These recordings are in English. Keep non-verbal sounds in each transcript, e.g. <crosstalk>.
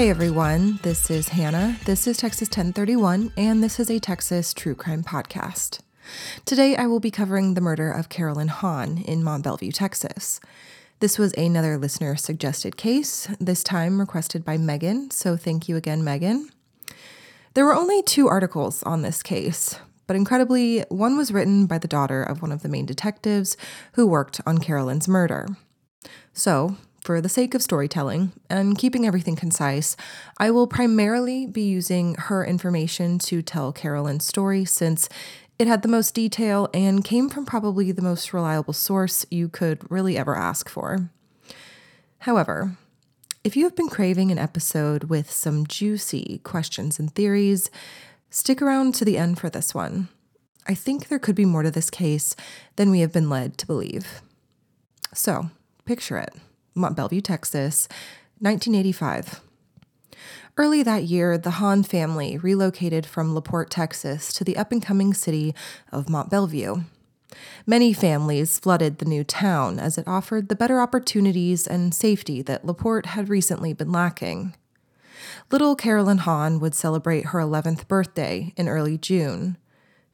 Hey everyone, this is Hannah. This is Texas 1031, and this is a Texas true crime podcast. Today I will be covering the murder of Carolyn Hahn in Mont Belvieu, Texas. This was another listener suggested case, this time requested by Megan, so thank you again, Megan. There were only two articles on this case, but incredibly, one was written by the daughter of one of the main detectives who worked on Carolyn's murder. So, for the sake of storytelling and keeping everything concise, I will primarily be using her information to tell Carolyn's story since it had the most detail and came from probably the most reliable source you could really ever ask for. However, if you have been craving an episode with some juicy questions and theories, stick around to the end for this one. I think there could be more to this case than we have been led to believe. So, picture it. Mont Belvieu, Texas, 1985. Early that year, the Hahn family relocated from LaPorte, Texas to the up and coming city of Mont Belvieu. Many families flooded the new town as it offered the better opportunities and safety that LaPorte had recently been lacking. Little Carolyn Hahn would celebrate her 11th birthday in early June.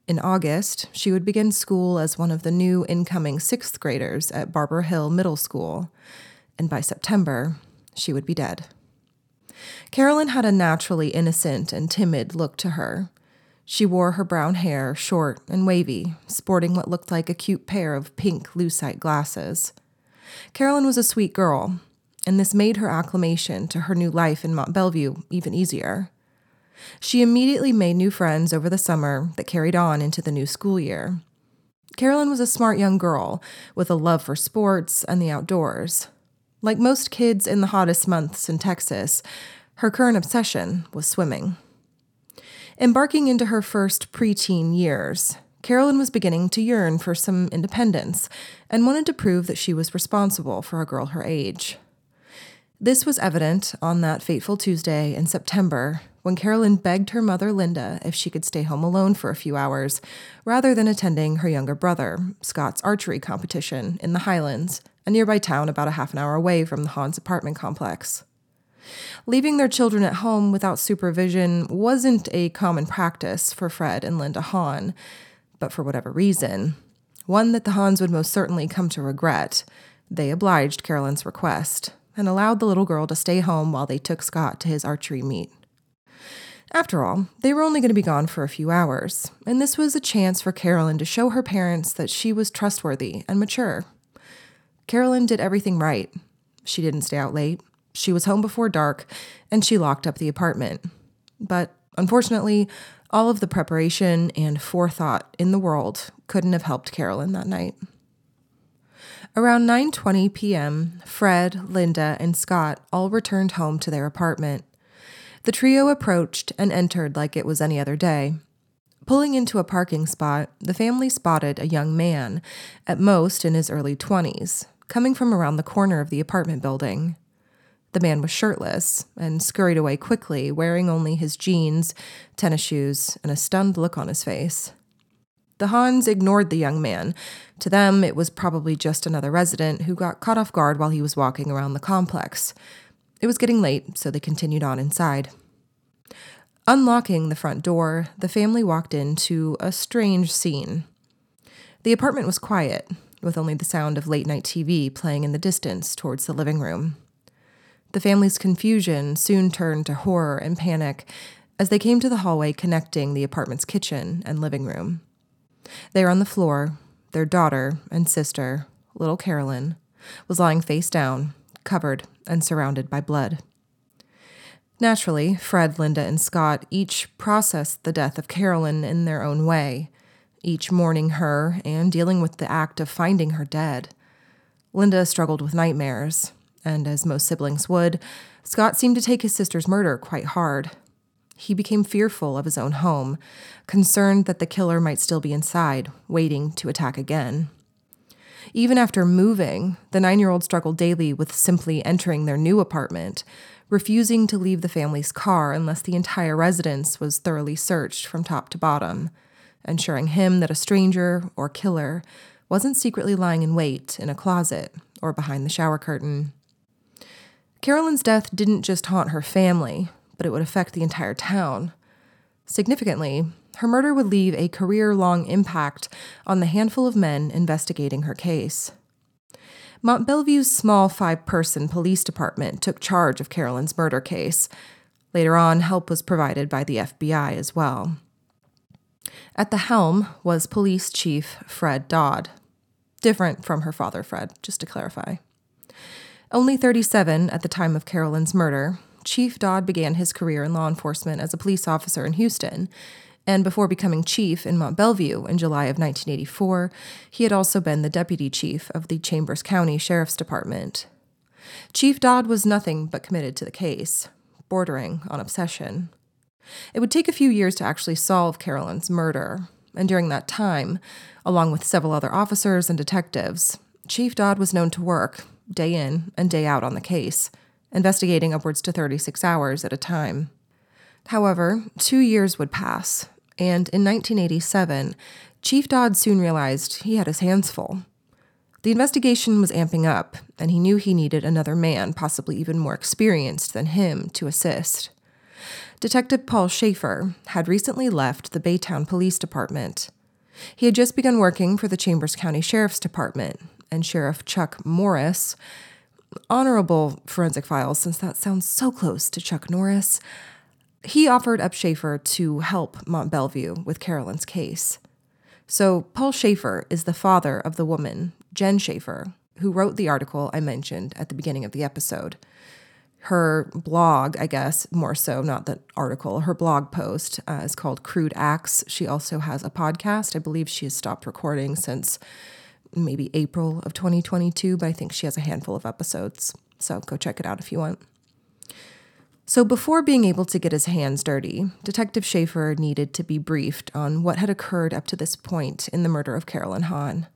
In August, she would begin school as one of the new incoming sixth graders at Barber Hill Middle School, and by September, she would be dead. Carolyn had a naturally innocent and timid look to her. She wore her brown hair short and wavy, sporting what looked like a cute pair of pink lucite glasses. Carolyn was a sweet girl, and this made her acclimation to her new life in Mont Belvieu even easier. She immediately made new friends over the summer that carried on into the new school year. Carolyn was a smart young girl with a love for sports and the outdoors. Like most kids in the hottest months in Texas, her current obsession was swimming. Embarking into her first preteen years, Carolyn was beginning to yearn for some independence and wanted to prove that she was responsible for a girl her age. This was evident on that fateful Tuesday in September when Carolyn begged her mother Linda if she could stay home alone for a few hours rather than attending her younger brother, Scott's archery competition in the Highlands a nearby town about a half an hour away from the Hahn's apartment complex. Leaving their children at home without supervision wasn't a common practice for Fred and Linda Hahn, but for whatever reason, one that the Hahns would most certainly come to regret, they obliged Carolyn's request and allowed the little girl to stay home while they took Scott to his archery meet. After all, they were only going to be gone for a few hours, and this was a chance for Carolyn to show her parents that she was trustworthy and mature. Carolyn did everything right. She didn't stay out late. She was home before dark, and she locked up the apartment. But unfortunately, all of the preparation and forethought in the world couldn't have helped Carolyn that night. Around 9:20 p.m., Fred, Linda, and Scott all returned home to their apartment. The trio approached and entered like it was any other day. Pulling into a parking spot, the family spotted a young man, at most in his early 20s, coming from around the corner of the apartment building. The man was shirtless and scurried away quickly, wearing only his jeans, tennis shoes, and a stunned look on his face. The Hahns ignored the young man. To them, it was probably just another resident who got caught off guard while he was walking around the complex. It was getting late, so they continued on inside. Unlocking the front door, the family walked into a strange scene. The apartment was quiet, with only the sound of late night TV playing in the distance towards the living room. The family's confusion soon turned to horror and panic as they came to the hallway connecting the apartment's kitchen and living room. There on the floor, their daughter and sister, little Carolyn, was lying face down, covered and surrounded by blood. Naturally, Fred, Linda, and Scott each processed the death of Carolyn in their own way, each mourning her and dealing with the act of finding her dead. Linda struggled with nightmares, and as most siblings would, Scott seemed to take his sister's murder quite hard. He became fearful of his own home, concerned that the killer might still be inside, waiting to attack again. Even after moving, the nine year old struggled daily with simply entering their new apartment, refusing to leave the family's car unless the entire residence was thoroughly searched from top to bottom ensuring him that a stranger or killer wasn't secretly lying in wait in a closet or behind the shower curtain. Carolyn's death didn't just haunt her family, but it would affect the entire town. Significantly, her murder would leave a career long impact on the handful of men investigating her case. Mont Belvieu's small five person police department took charge of Carolyn's murder case. Later on, help was provided by the FBI as well. At the helm was Police Chief Fred Dodd. Different from her father, Fred, just to clarify. Only 37 at the time of Carolyn's murder, Chief Dodd began his career in law enforcement as a police officer in Houston, and before becoming chief in Mont Belvieu in July of 1984, he had also been the deputy chief of the Chambers County Sheriff's Department. Chief Dodd was nothing but committed to the case, bordering on obsession. It would take a few years to actually solve Carolyn's murder, and during that time, along with several other officers and detectives, Chief Dodd was known to work, day in and day out, on the case investigating upwards to 36 hours at a time. However, two years would pass, and in 1987, Chief Dodd soon realized he had his hands full. The investigation was amping up, and he knew he needed another man, possibly even more experienced than him, to assist. Detective Paul Schaefer had recently left the Baytown Police Department. He had just begun working for the Chambers County Sheriff's Department, and Sheriff Chuck Morris honorable forensic files, since that sounds so close to Chuck Norris. He offered up Schaefer to help Mont Belvieu with Carolyn's case. So, Paul Schaefer is the father of the woman, Jen Schaefer, who wrote the article I mentioned at the beginning of the episode. Her blog, I guess, more so, not the article, her blog post uh, is called Crude Acts. She also has a podcast. I believe she has stopped recording since maybe April of 2022, but I think she has a handful of episodes. So go check it out if you want. So, before being able to get his hands dirty, Detective Schaefer needed to be briefed on what had occurred up to this point in the murder of Carolyn Hahn.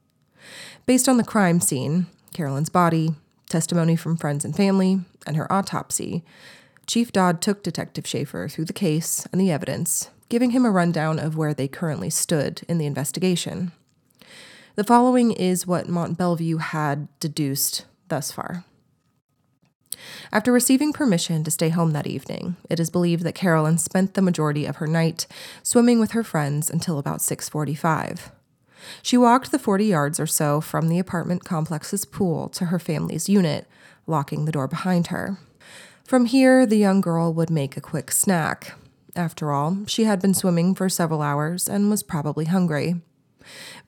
Based on the crime scene, Carolyn's body, testimony from friends and family, and her autopsy, Chief Dodd took Detective Schaefer through the case and the evidence, giving him a rundown of where they currently stood in the investigation. The following is what Mont Belvieu had deduced thus far. After receiving permission to stay home that evening, it is believed that Carolyn spent the majority of her night swimming with her friends until about 6:45. She walked the 40 yards or so from the apartment complex's pool to her family's unit, locking the door behind her. From here, the young girl would make a quick snack. After all, she had been swimming for several hours and was probably hungry.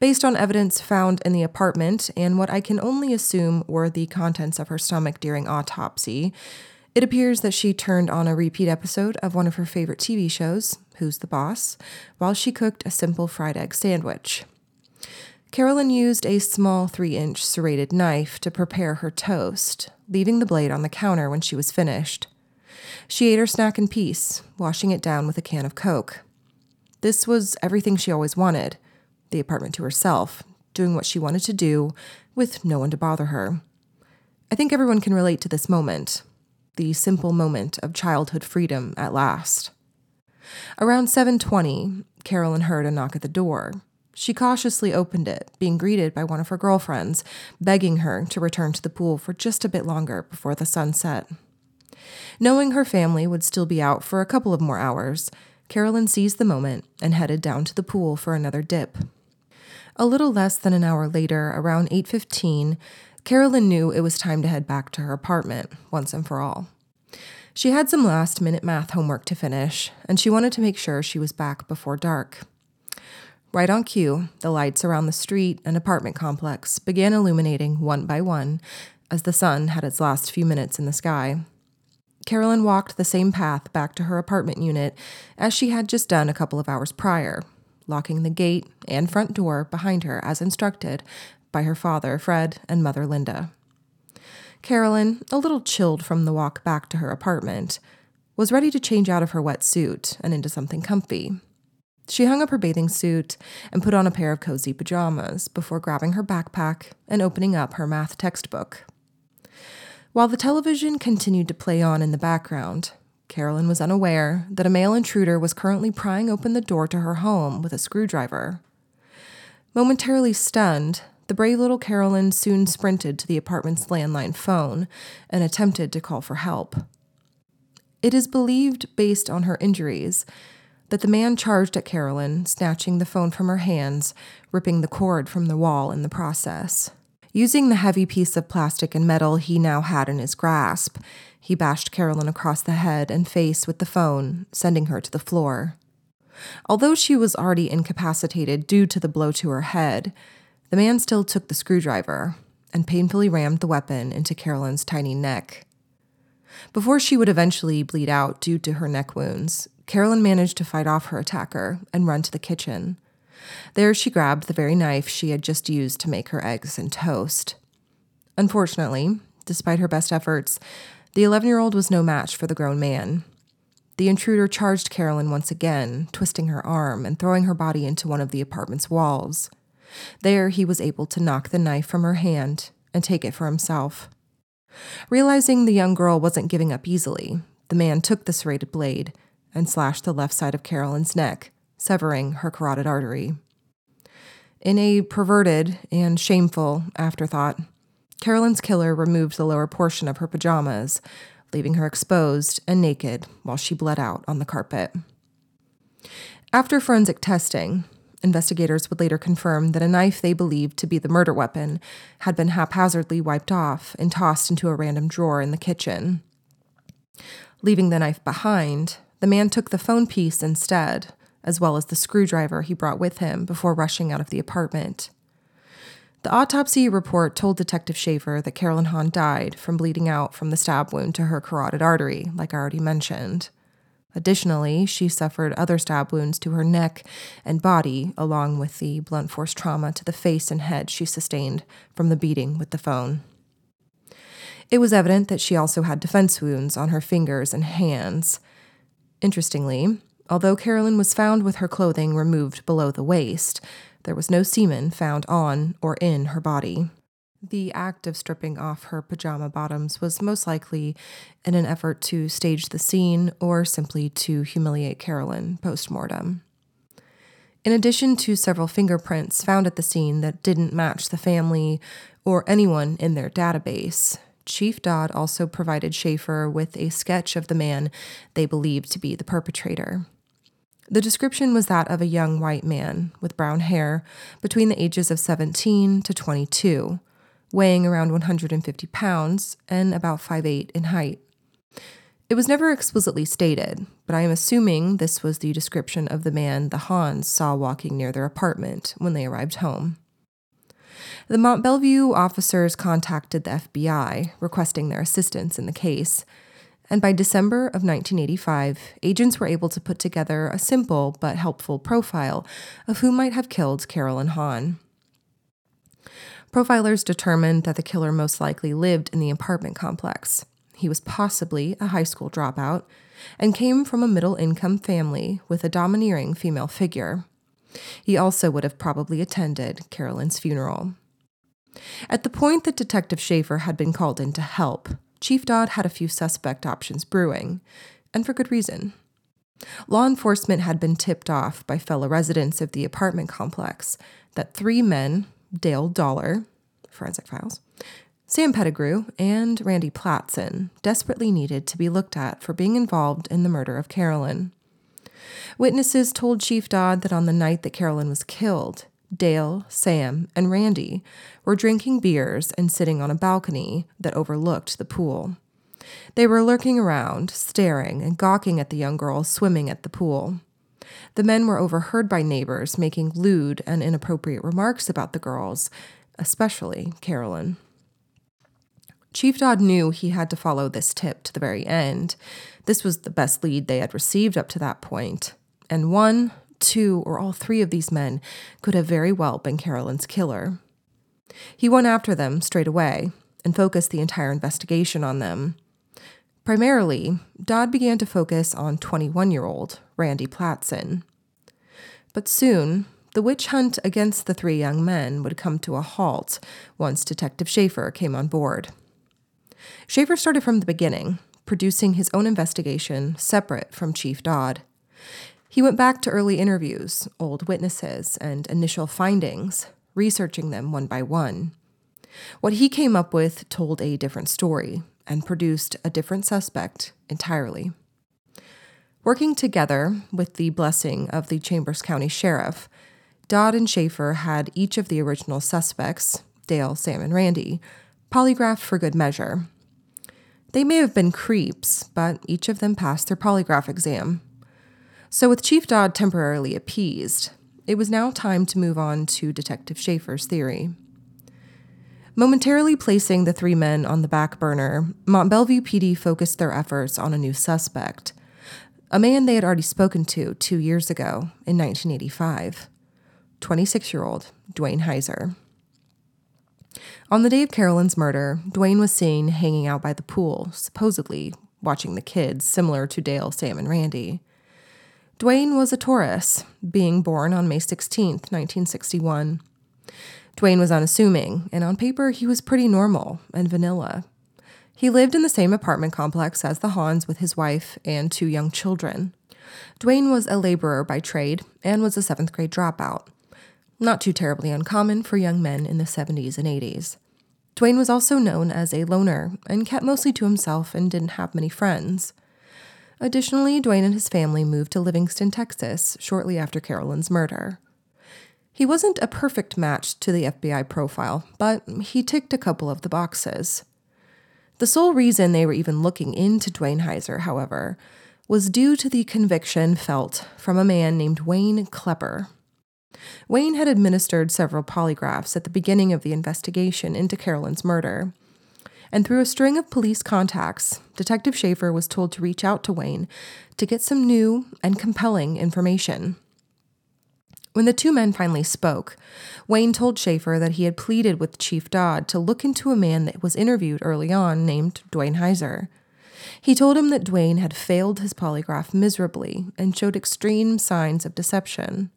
Based on evidence found in the apartment and what I can only assume were the contents of her stomach during autopsy, it appears that she turned on a repeat episode of one of her favorite TV shows, Who's the Boss, while she cooked a simple fried egg sandwich. Carolyn used a small 3 inch serrated knife to prepare her toast, leaving the blade on the counter when she was finished. She ate her snack in peace, washing it down with a can of Coke. This was everything she always wanted the apartment to herself, doing what she wanted to do with no one to bother her. I think everyone can relate to this moment the simple moment of childhood freedom at last. Around 7:20, Carolyn heard a knock at the door. She cautiously opened it, being greeted by one of her girlfriends, begging her to return to the pool for just a bit longer before the sun set. Knowing her family would still be out for a couple of more hours, Carolyn seized the moment and headed down to the pool for another dip. A little less than an hour later, around 8:15, Carolyn knew it was time to head back to her apartment once and for all. She had some last-minute math homework to finish, and she wanted to make sure she was back before dark. Right on cue, the lights around the street and apartment complex began illuminating one by one as the sun had its last few minutes in the sky. Carolyn walked the same path back to her apartment unit as she had just done a couple of hours prior, locking the gate and front door behind her as instructed by her father, Fred, and mother, Linda. Carolyn, a little chilled from the walk back to her apartment, was ready to change out of her wet suit and into something comfy. She hung up her bathing suit and put on a pair of cozy pajamas before grabbing her backpack and opening up her math textbook. While the television continued to play on in the background, Carolyn was unaware that a male intruder was currently prying open the door to her home with a screwdriver. Momentarily stunned, the brave little Carolyn soon sprinted to the apartment's landline phone and attempted to call for help. It is believed, based on her injuries, that the man charged at Carolyn, snatching the phone from her hands, ripping the cord from the wall in the process. Using the heavy piece of plastic and metal he now had in his grasp, he bashed Carolyn across the head and face with the phone, sending her to the floor. Although she was already incapacitated due to the blow to her head, the man still took the screwdriver and painfully rammed the weapon into Carolyn's tiny neck. Before she would eventually bleed out due to her neck wounds, Carolyn managed to fight off her attacker and run to the kitchen. There, she grabbed the very knife she had just used to make her eggs and toast. Unfortunately, despite her best efforts, the 11 year old was no match for the grown man. The intruder charged Carolyn once again, twisting her arm and throwing her body into one of the apartment's walls. There, he was able to knock the knife from her hand and take it for himself. Realizing the young girl wasn't giving up easily, the man took the serrated blade and slashed the left side of Carolyn's neck, severing her carotid artery. In a perverted and shameful afterthought, Carolyn's killer removed the lower portion of her pajamas, leaving her exposed and naked while she bled out on the carpet. After forensic testing, investigators would later confirm that a knife they believed to be the murder weapon had been haphazardly wiped off and tossed into a random drawer in the kitchen. Leaving the knife behind, the man took the phone piece instead, as well as the screwdriver he brought with him before rushing out of the apartment. The autopsy report told Detective Schaefer that Carolyn Hahn died from bleeding out from the stab wound to her carotid artery, like I already mentioned. Additionally, she suffered other stab wounds to her neck and body, along with the blunt force trauma to the face and head she sustained from the beating with the phone. It was evident that she also had defense wounds on her fingers and hands. Interestingly, although Carolyn was found with her clothing removed below the waist, there was no semen found on or in her body. The act of stripping off her pajama bottoms was most likely in an effort to stage the scene or simply to humiliate Carolyn post mortem. In addition to several fingerprints found at the scene that didn't match the family or anyone in their database, Chief Dodd also provided Schaefer with a sketch of the man they believed to be the perpetrator. The description was that of a young white man with brown hair between the ages of 17 to 22, weighing around 150 pounds and about 5'8 in height. It was never explicitly stated, but I am assuming this was the description of the man the Hahns saw walking near their apartment when they arrived home. The Mont Belvieu officers contacted the FBI, requesting their assistance in the case, and by December of 1985, agents were able to put together a simple but helpful profile of who might have killed Carolyn Hahn. Profilers determined that the killer most likely lived in the apartment complex. He was possibly a high school dropout and came from a middle income family with a domineering female figure. He also would have probably attended Carolyn's funeral. At the point that Detective Schaefer had been called in to help, Chief Dodd had a few suspect options brewing, and for good reason. Law enforcement had been tipped off by fellow residents of the apartment complex that three men, Dale Dollar, Forensic Files, Sam Pettigrew, and Randy Platson, desperately needed to be looked at for being involved in the murder of Carolyn. Witnesses told Chief Dodd that on the night that Carolyn was killed, Dale, Sam, and Randy were drinking beers and sitting on a balcony that overlooked the pool. They were lurking around, staring and gawking at the young girl swimming at the pool. The men were overheard by neighbors making lewd and inappropriate remarks about the girls, especially Carolyn. Chief Dodd knew he had to follow this tip to the very end. This was the best lead they had received up to that point, and one two, or all three of these men could have very well been Carolyn's killer. He went after them straight away and focused the entire investigation on them. Primarily, Dodd began to focus on 21 year old Randy Platson. But soon, the witch hunt against the three young men would come to a halt once Detective Schaefer came on board. Schaefer started from the beginning, producing his own investigation separate from Chief Dodd. He went back to early interviews, old witnesses, and initial findings, researching them one by one. What he came up with told a different story and produced a different suspect entirely. Working together with the blessing of the Chambers County Sheriff, Dodd and Schaefer had each of the original suspects, Dale, Sam, and Randy, polygraphed for good measure. They may have been creeps, but each of them passed their polygraph exam. So, with Chief Dodd temporarily appeased, it was now time to move on to Detective Schaefer's theory. Momentarily placing the three men on the back burner, Mont Belvieu PD focused their efforts on a new suspect, a man they had already spoken to two years ago in 1985 26 year old Duane Hiser. On the day of Carolyn's murder, Duane was seen hanging out by the pool, supposedly watching the kids, similar to Dale, Sam, and Randy. Duane was a Taurus, being born on May 16, 1961. Duane was unassuming, and on paper, he was pretty normal and vanilla. He lived in the same apartment complex as the Hahns with his wife and two young children. Duane was a laborer by trade and was a seventh grade dropout not too terribly uncommon for young men in the 70s and 80s. Duane was also known as a loner and kept mostly to himself and didn't have many friends. Additionally, Duane and his family moved to Livingston, Texas shortly after Carolyn's murder. He wasn't a perfect match to the FBI profile, but he ticked a couple of the boxes. The sole reason they were even looking into Duane Hiser, however, was due to the conviction felt from a man named Wayne Klepper. Wayne had administered several polygraphs at the beginning of the investigation into Carolyn's murder. And through a string of police contacts, Detective Schaefer was told to reach out to Wayne to get some new and compelling information. When the two men finally spoke, Wayne told Schaefer that he had pleaded with Chief Dodd to look into a man that was interviewed early on named Duane Hiser. He told him that Duane had failed his polygraph miserably and showed extreme signs of deception.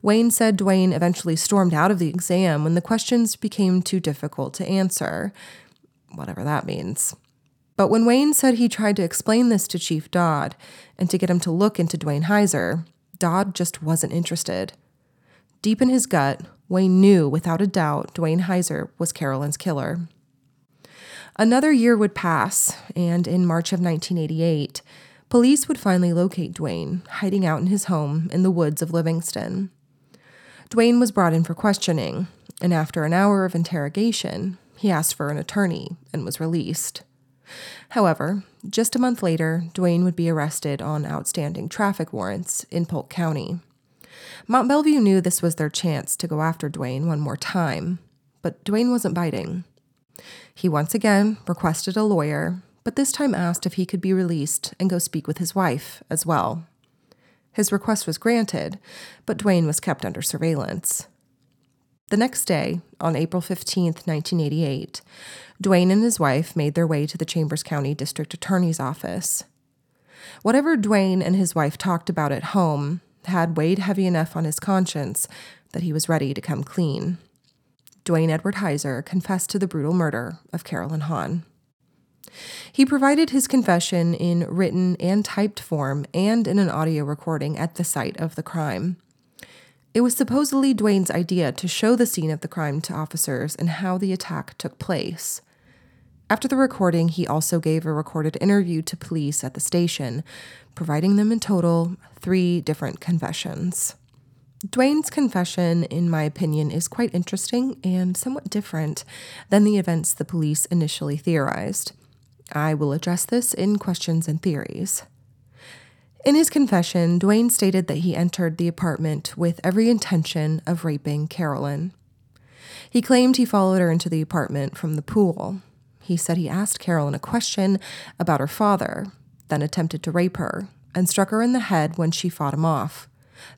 Wayne said Duane eventually stormed out of the exam when the questions became too difficult to answer, whatever that means. But when Wayne said he tried to explain this to Chief Dodd and to get him to look into Duane Hiser, Dodd just wasn't interested. Deep in his gut, Wayne knew without a doubt Duane Hiser was Carolyn's killer. Another year would pass, and in March of 1988, police would finally locate Duane, hiding out in his home in the woods of Livingston. Duane was brought in for questioning, and after an hour of interrogation, he asked for an attorney and was released. However, just a month later, Duane would be arrested on outstanding traffic warrants in Polk County. Mount Belvieu knew this was their chance to go after Duane one more time, but Duane wasn't biting. He once again requested a lawyer, but this time asked if he could be released and go speak with his wife as well. His request was granted, but Duane was kept under surveillance. The next day, on April 15, 1988, Duane and his wife made their way to the Chambers County District Attorney's office. Whatever Duane and his wife talked about at home had weighed heavy enough on his conscience that he was ready to come clean. Duane Edward Hiser confessed to the brutal murder of Carolyn Hahn. He provided his confession in written and typed form and in an audio recording at the site of the crime. It was supposedly Duane's idea to show the scene of the crime to officers and how the attack took place. After the recording, he also gave a recorded interview to police at the station, providing them in total three different confessions. Duane's confession, in my opinion, is quite interesting and somewhat different than the events the police initially theorized. I will address this in questions and theories. In his confession, Duane stated that he entered the apartment with every intention of raping Carolyn. He claimed he followed her into the apartment from the pool. He said he asked Carolyn a question about her father, then attempted to rape her, and struck her in the head when she fought him off,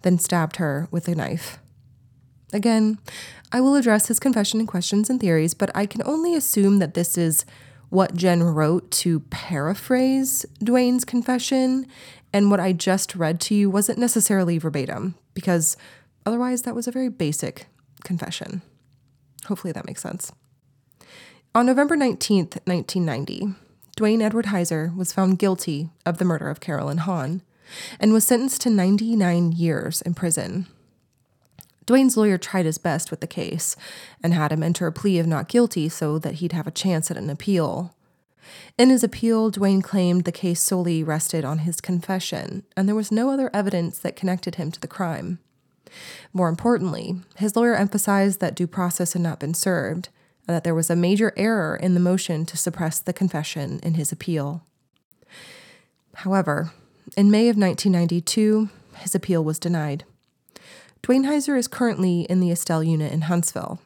then stabbed her with a knife. Again, I will address his confession in questions and theories, but I can only assume that this is what Jen wrote to paraphrase Duane's confession, and what I just read to you wasn't necessarily verbatim, because otherwise that was a very basic confession. Hopefully that makes sense. On November 19th, 1990, Duane Edward Hiser was found guilty of the murder of Carolyn Hahn and was sentenced to 99 years in prison. Duane's lawyer tried his best with the case and had him enter a plea of not guilty so that he'd have a chance at an appeal. In his appeal, Duane claimed the case solely rested on his confession, and there was no other evidence that connected him to the crime. More importantly, his lawyer emphasized that due process had not been served, and that there was a major error in the motion to suppress the confession in his appeal. However, in May of 1992, his appeal was denied. Duane Hiser is currently in the Estelle unit in Huntsville.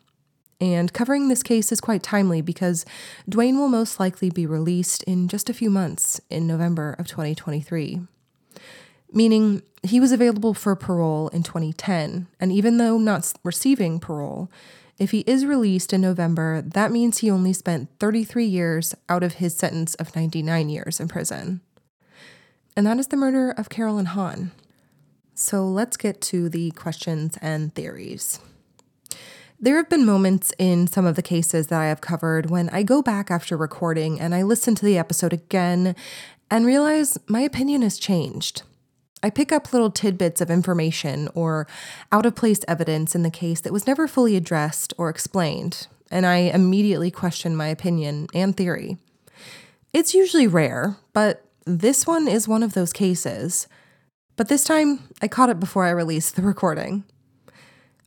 And covering this case is quite timely because Duane will most likely be released in just a few months in November of 2023. Meaning, he was available for parole in 2010, and even though not receiving parole, if he is released in November, that means he only spent 33 years out of his sentence of 99 years in prison. And that is the murder of Carolyn Hahn. So let's get to the questions and theories. There have been moments in some of the cases that I have covered when I go back after recording and I listen to the episode again and realize my opinion has changed. I pick up little tidbits of information or out of place evidence in the case that was never fully addressed or explained, and I immediately question my opinion and theory. It's usually rare, but this one is one of those cases. But this time, I caught it before I released the recording.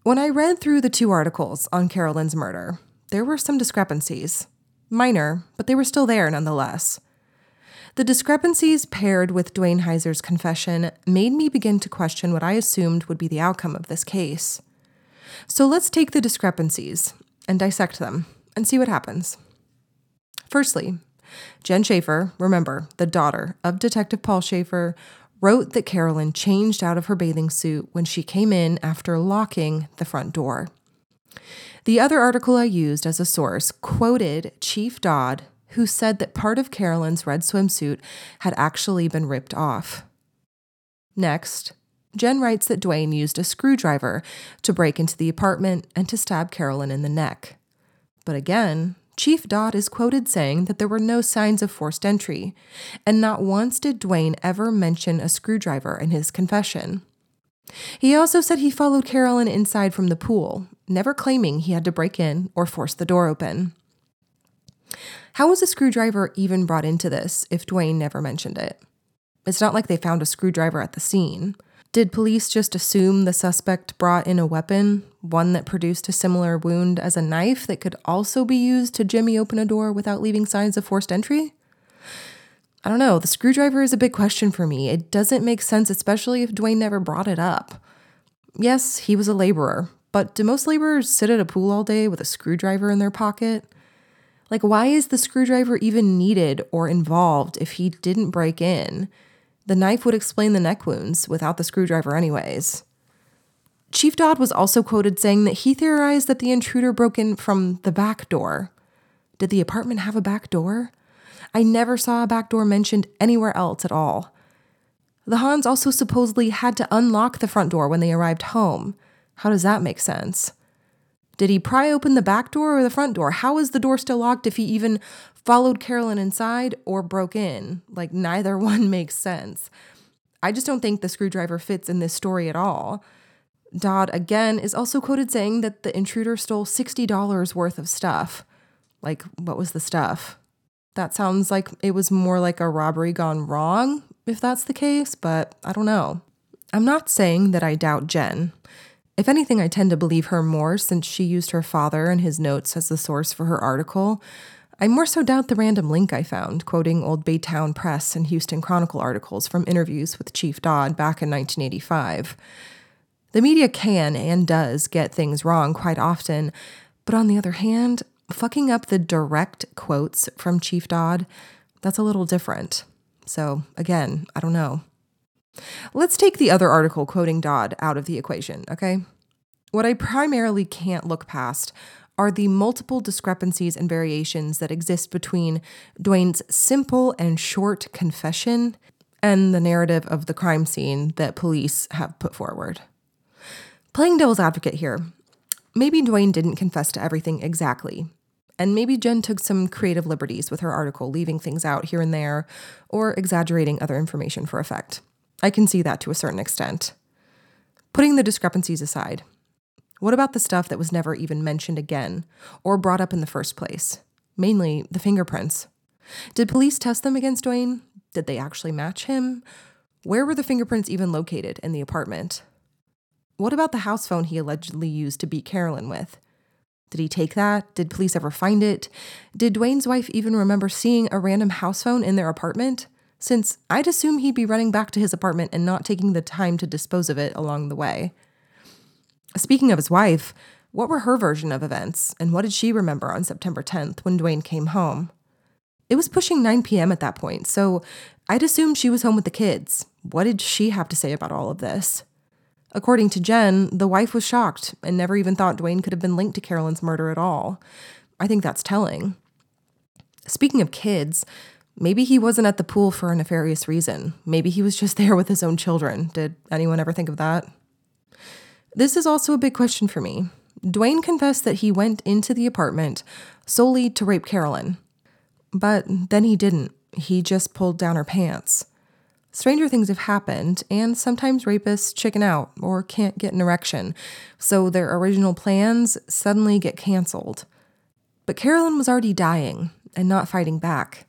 When I read through the two articles on Carolyn's murder, there were some discrepancies. Minor, but they were still there nonetheless. The discrepancies paired with Duane Hiser's confession made me begin to question what I assumed would be the outcome of this case. So let's take the discrepancies and dissect them and see what happens. Firstly, Jen Schaefer, remember, the daughter of Detective Paul Schaefer, wrote that Carolyn changed out of her bathing suit when she came in after locking the front door. The other article I used as a source quoted Chief Dodd, who said that part of Carolyn's red swimsuit had actually been ripped off. Next, Jen writes that Duane used a screwdriver to break into the apartment and to stab Carolyn in the neck. But again, Chief Dodd is quoted saying that there were no signs of forced entry, and not once did Duane ever mention a screwdriver in his confession. He also said he followed Carolyn inside from the pool, never claiming he had to break in or force the door open. How was a screwdriver even brought into this if Duane never mentioned it? It's not like they found a screwdriver at the scene. Did police just assume the suspect brought in a weapon, one that produced a similar wound as a knife that could also be used to jimmy open a door without leaving signs of forced entry? I don't know. The screwdriver is a big question for me. It doesn't make sense, especially if Duane never brought it up. Yes, he was a laborer, but do most laborers sit at a pool all day with a screwdriver in their pocket? Like, why is the screwdriver even needed or involved if he didn't break in? The knife would explain the neck wounds without the screwdriver, anyways. Chief Dodd was also quoted saying that he theorized that the intruder broke in from the back door. Did the apartment have a back door? I never saw a back door mentioned anywhere else at all. The Hahns also supposedly had to unlock the front door when they arrived home. How does that make sense? Did he pry open the back door or the front door? How is the door still locked if he even followed Carolyn inside or broke in? Like, neither <laughs> one makes sense. I just don't think the screwdriver fits in this story at all. Dodd, again, is also quoted saying that the intruder stole $60 worth of stuff. Like, what was the stuff? That sounds like it was more like a robbery gone wrong, if that's the case, but I don't know. I'm not saying that I doubt Jen. If anything, I tend to believe her more since she used her father and his notes as the source for her article. I more so doubt the random link I found, quoting old Baytown Press and Houston Chronicle articles from interviews with Chief Dodd back in 1985. The media can and does get things wrong quite often, but on the other hand, fucking up the direct quotes from Chief Dodd, that's a little different. So, again, I don't know. Let's take the other article quoting Dodd out of the equation, okay? What I primarily can't look past are the multiple discrepancies and variations that exist between Duane's simple and short confession and the narrative of the crime scene that police have put forward. Playing devil's advocate here, maybe Duane didn't confess to everything exactly. And maybe Jen took some creative liberties with her article, leaving things out here and there or exaggerating other information for effect. I can see that to a certain extent. Putting the discrepancies aside, What about the stuff that was never even mentioned again or brought up in the first place? Mainly the fingerprints. Did police test them against Duane? Did they actually match him? Where were the fingerprints even located in the apartment? What about the house phone he allegedly used to beat Carolyn with? Did he take that? Did police ever find it? Did Duane's wife even remember seeing a random house phone in their apartment? Since I'd assume he'd be running back to his apartment and not taking the time to dispose of it along the way. Speaking of his wife, what were her version of events, and what did she remember on September 10th when Duane came home? It was pushing 9 p.m. at that point, so I'd assume she was home with the kids. What did she have to say about all of this? According to Jen, the wife was shocked and never even thought Duane could have been linked to Carolyn's murder at all. I think that's telling. Speaking of kids, maybe he wasn't at the pool for a nefarious reason. Maybe he was just there with his own children. Did anyone ever think of that? This is also a big question for me. Duane confessed that he went into the apartment solely to rape Carolyn. But then he didn't. He just pulled down her pants. Stranger things have happened, and sometimes rapists chicken out or can't get an erection, so their original plans suddenly get canceled. But Carolyn was already dying and not fighting back.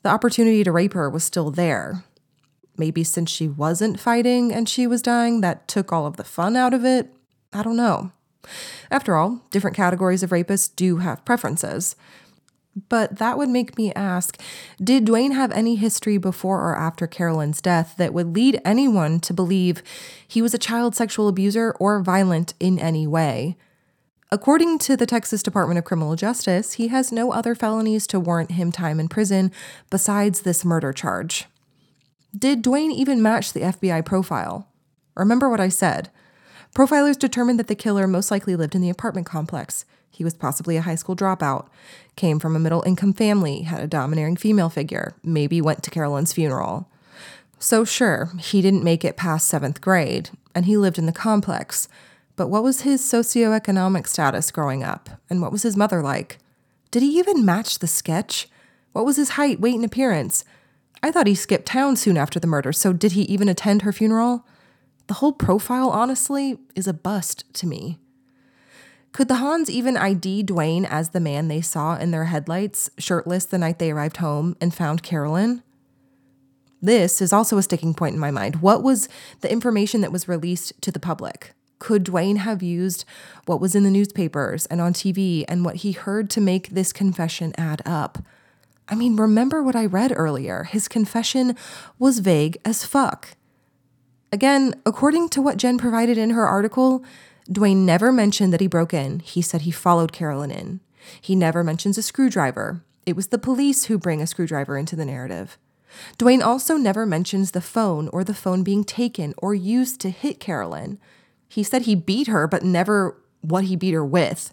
The opportunity to rape her was still there. Maybe since she wasn't fighting and she was dying, that took all of the fun out of it? I don't know. After all, different categories of rapists do have preferences. But that would make me ask Did Duane have any history before or after Carolyn's death that would lead anyone to believe he was a child sexual abuser or violent in any way? According to the Texas Department of Criminal Justice, he has no other felonies to warrant him time in prison besides this murder charge. Did Duane even match the FBI profile? Remember what I said. Profilers determined that the killer most likely lived in the apartment complex. He was possibly a high school dropout, came from a middle income family, had a domineering female figure, maybe went to Carolyn's funeral. So, sure, he didn't make it past seventh grade, and he lived in the complex. But what was his socioeconomic status growing up? And what was his mother like? Did he even match the sketch? What was his height, weight, and appearance? I thought he skipped town soon after the murder, so did he even attend her funeral? The whole profile, honestly, is a bust to me. Could the Hahns even ID Duane as the man they saw in their headlights, shirtless the night they arrived home and found Carolyn? This is also a sticking point in my mind. What was the information that was released to the public? Could Duane have used what was in the newspapers and on TV and what he heard to make this confession add up? I mean, remember what I read earlier. His confession was vague as fuck. Again, according to what Jen provided in her article, Duane never mentioned that he broke in. He said he followed Carolyn in. He never mentions a screwdriver. It was the police who bring a screwdriver into the narrative. Duane also never mentions the phone or the phone being taken or used to hit Carolyn. He said he beat her, but never what he beat her with.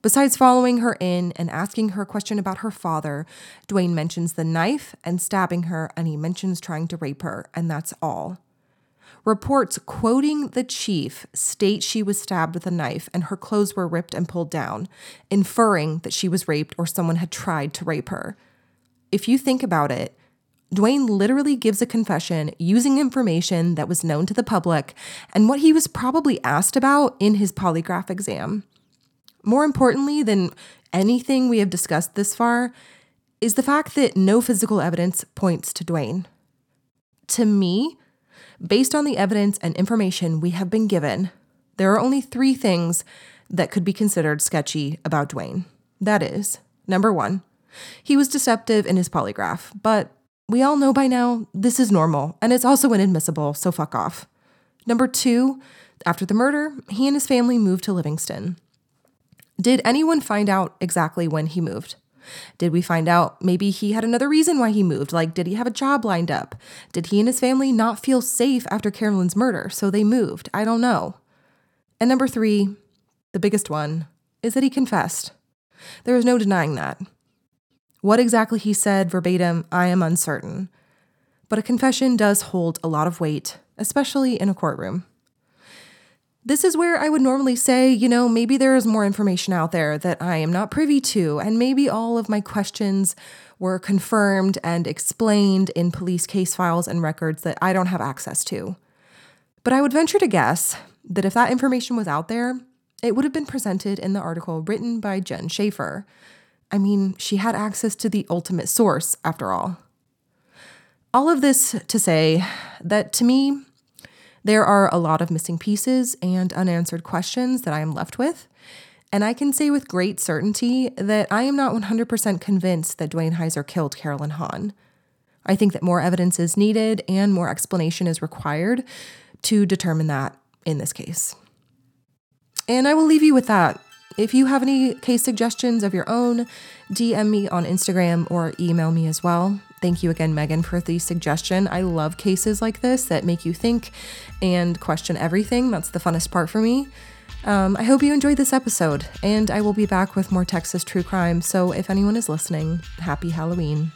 Besides following her in and asking her a question about her father, Duane mentions the knife and stabbing her, and he mentions trying to rape her, and that's all. Reports quoting the chief state she was stabbed with a knife and her clothes were ripped and pulled down, inferring that she was raped or someone had tried to rape her. If you think about it, Duane literally gives a confession using information that was known to the public and what he was probably asked about in his polygraph exam. More importantly than anything we have discussed this far is the fact that no physical evidence points to Duane. To me, Based on the evidence and information we have been given, there are only three things that could be considered sketchy about Duane. That is, number one, he was deceptive in his polygraph, but we all know by now this is normal and it's also inadmissible, so fuck off. Number two, after the murder, he and his family moved to Livingston. Did anyone find out exactly when he moved? Did we find out maybe he had another reason why he moved? Like, did he have a job lined up? Did he and his family not feel safe after Carolyn's murder, so they moved? I don't know. And number three, the biggest one, is that he confessed. There is no denying that. What exactly he said verbatim, I am uncertain. But a confession does hold a lot of weight, especially in a courtroom. This is where I would normally say, you know, maybe there is more information out there that I am not privy to, and maybe all of my questions were confirmed and explained in police case files and records that I don't have access to. But I would venture to guess that if that information was out there, it would have been presented in the article written by Jen Schaefer. I mean, she had access to the ultimate source, after all. All of this to say that to me, there are a lot of missing pieces and unanswered questions that I am left with. And I can say with great certainty that I am not 100% convinced that Duane Hiser killed Carolyn Hahn. I think that more evidence is needed and more explanation is required to determine that in this case. And I will leave you with that. If you have any case suggestions of your own, DM me on Instagram or email me as well. Thank you again, Megan, for the suggestion. I love cases like this that make you think and question everything. That's the funnest part for me. Um, I hope you enjoyed this episode, and I will be back with more Texas true crime. So if anyone is listening, happy Halloween.